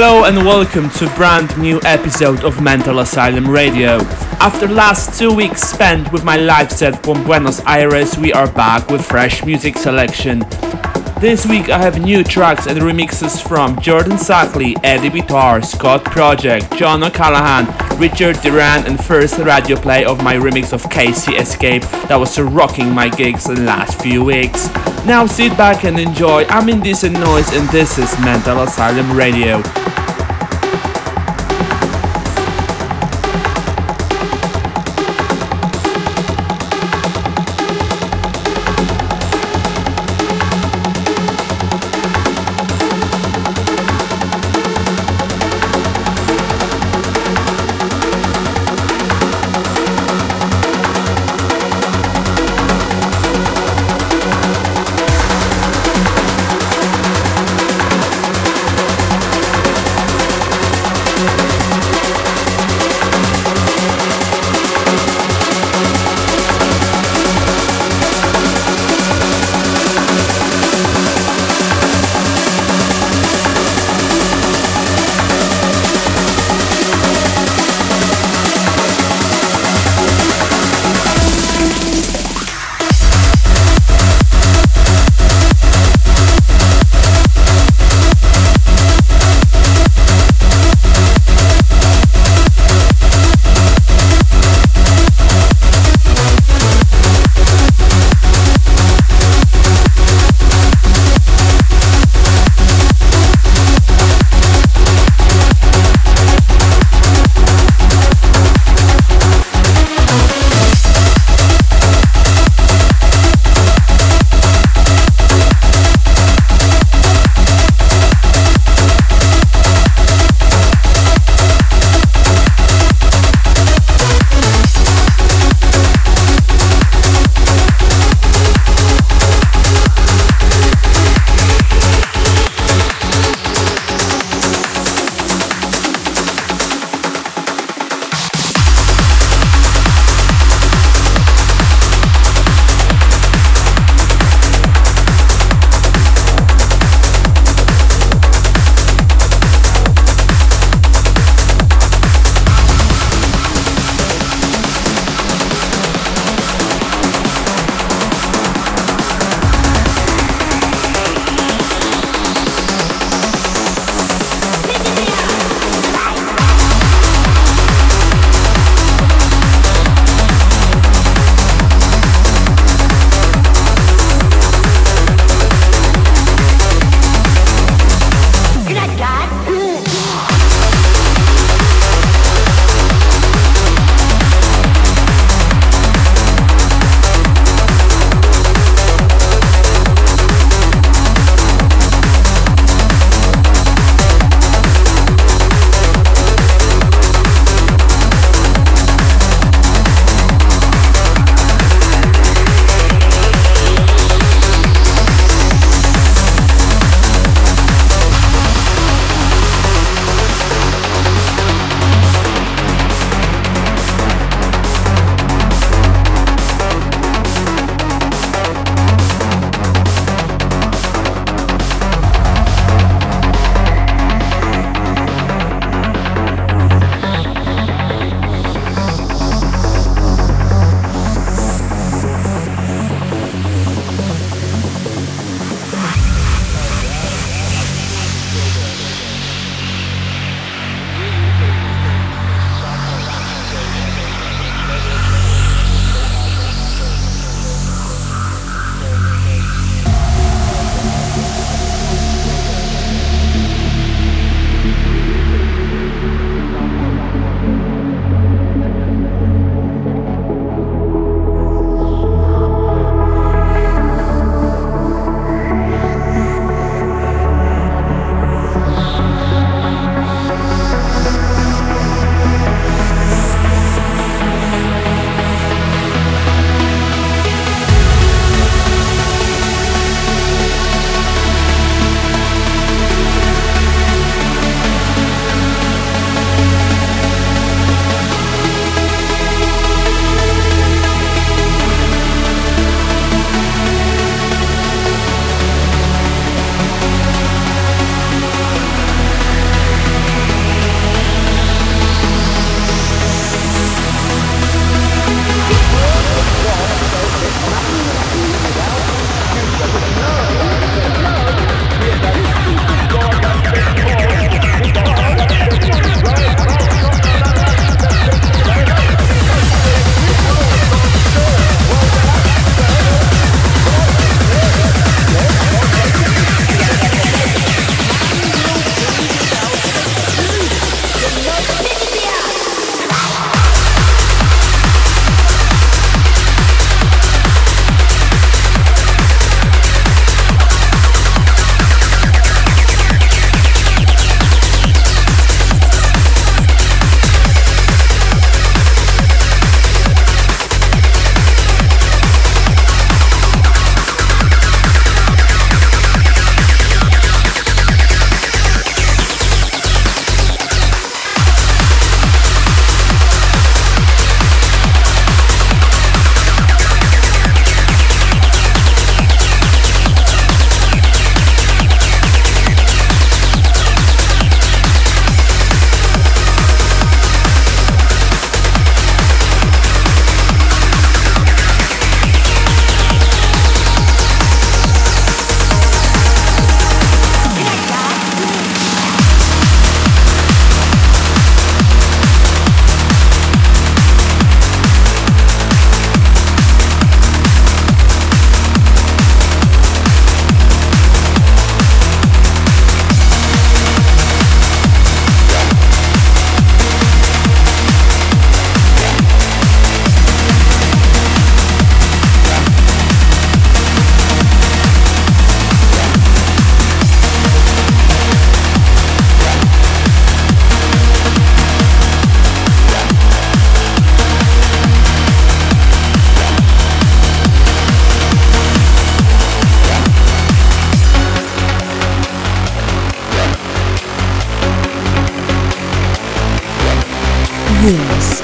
Hello and welcome to brand new episode of Mental Asylum Radio. After last two weeks spent with my live set from Buenos Aires, we are back with fresh music selection. This week I have new tracks and remixes from Jordan Suckley, Eddie Bitar, Scott Project, John O'Callaghan, Richard Durand and first radio play of my remix of Casey Escape that was rocking my gigs the last few weeks. Now sit back and enjoy. I'm Indecent Noise and this is Mental Asylum Radio.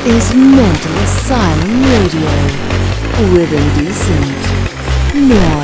Is Mental Asylum Radio with indecent noise.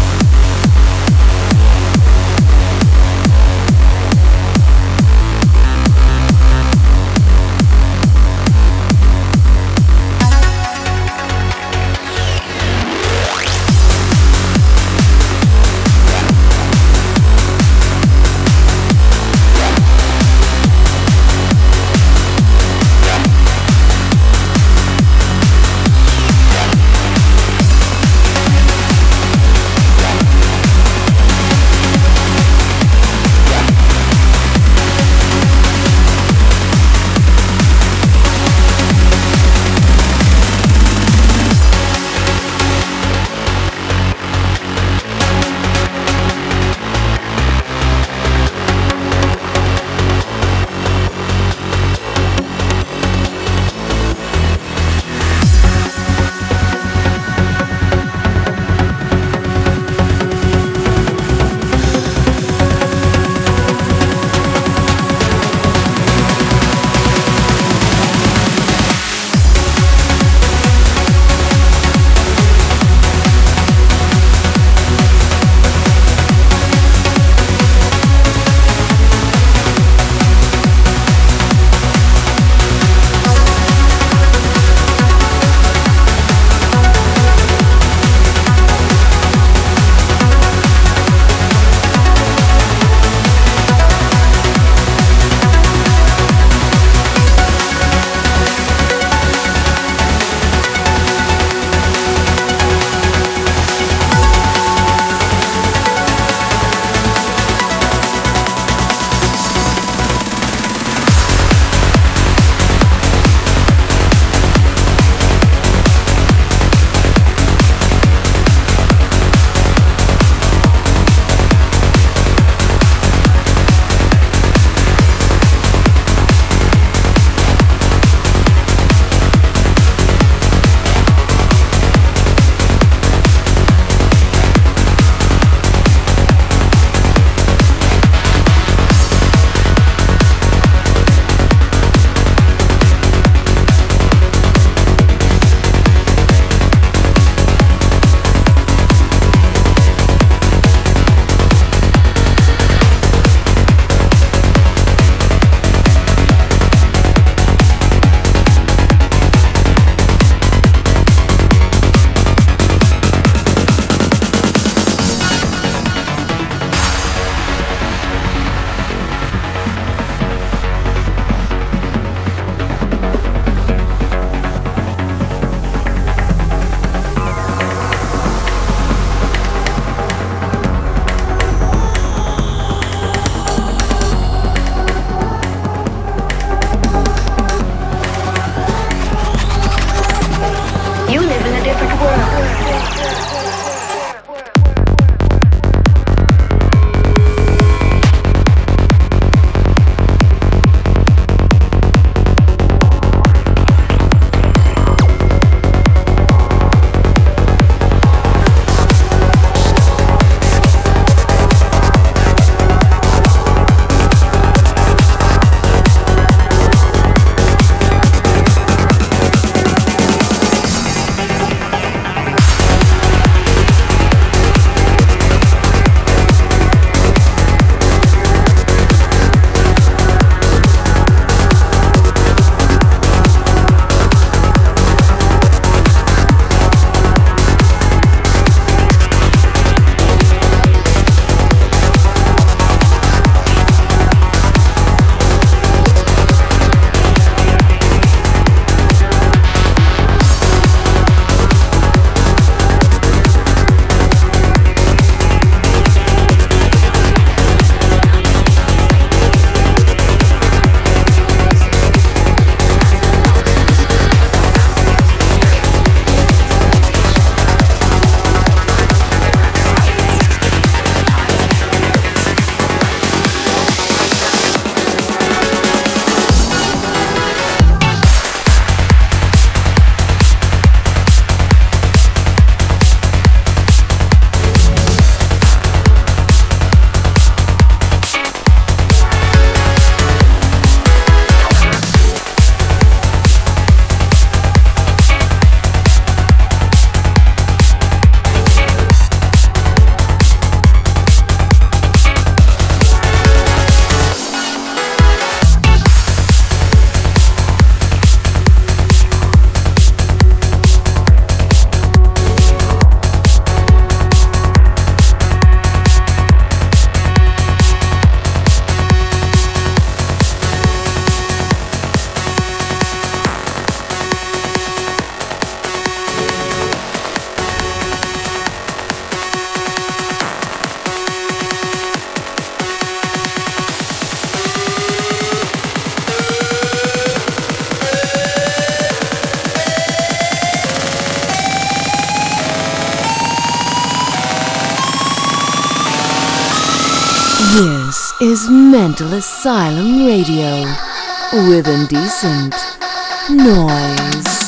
Mental Asylum Radio with indecent noise.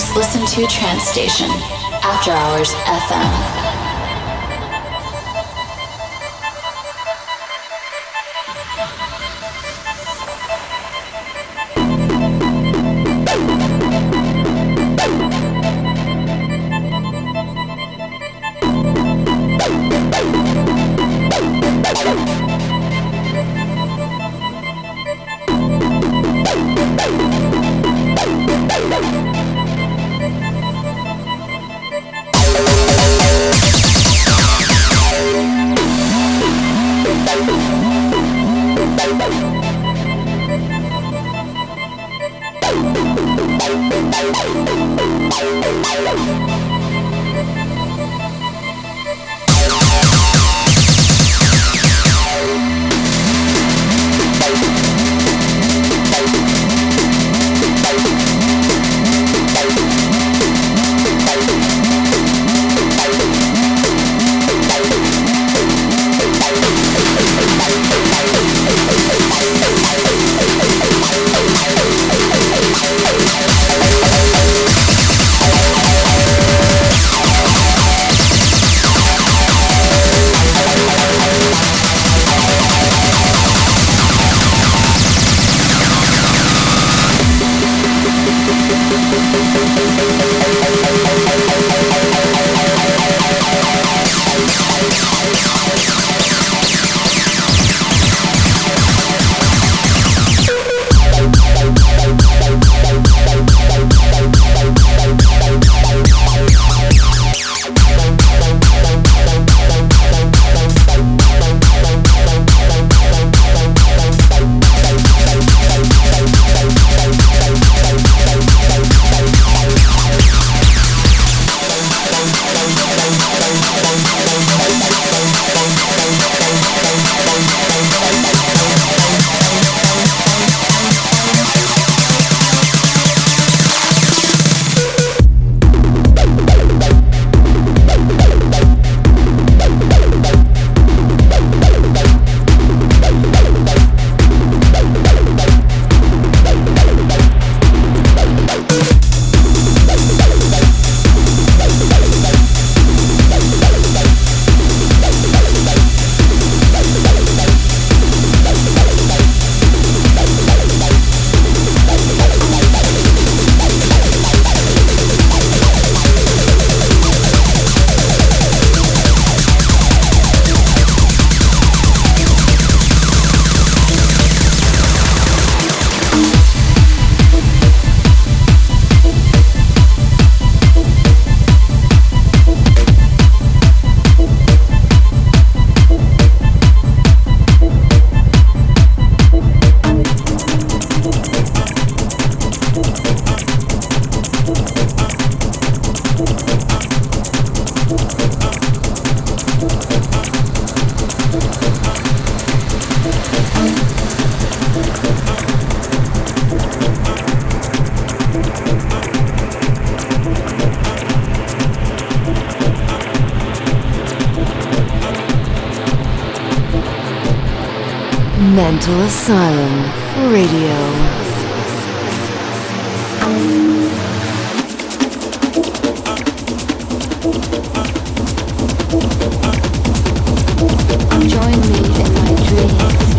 Most listened to trance station, After Hours FM. Mental Asylum Radio. Join me in my dreams.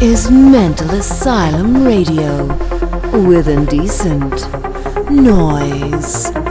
Is Mental Asylum Radio with indecent noise.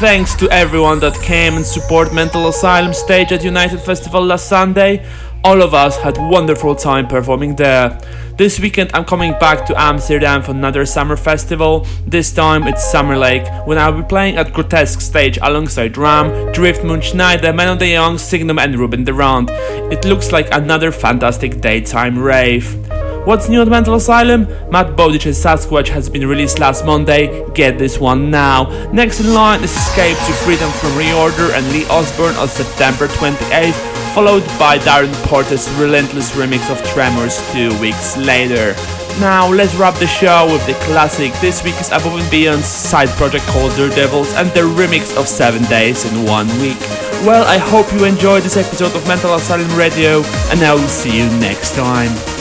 Thanks to everyone that came and support Mental Asylum stage at United Festival last Sunday. All of us had wonderful time performing there. This weekend I'm coming back to Amsterdam for another summer festival. This time it's Summer Lake, when I'll be playing at Grotesque stage alongside Ram, Driftmoon Sneijder, Maarten de Jong, Signum and Ruben de Ronde. It looks like another fantastic daytime rave. What's new at Mental Asylum? Matt Bowdidge's Sasquatch has been released last Monday. Get this one now. Next in line is Escape to Freedom from Reorder and Lee Osborne on September 28th, followed by Darren Porter's relentless remix of Tremors two weeks later. Now let's wrap the show with the classic. This week is Above and Beyond's side project called Devils and the remix of 7 Days in One Week. Well, I hope you enjoyed this episode of Mental Asylum Radio, and I will see you next time.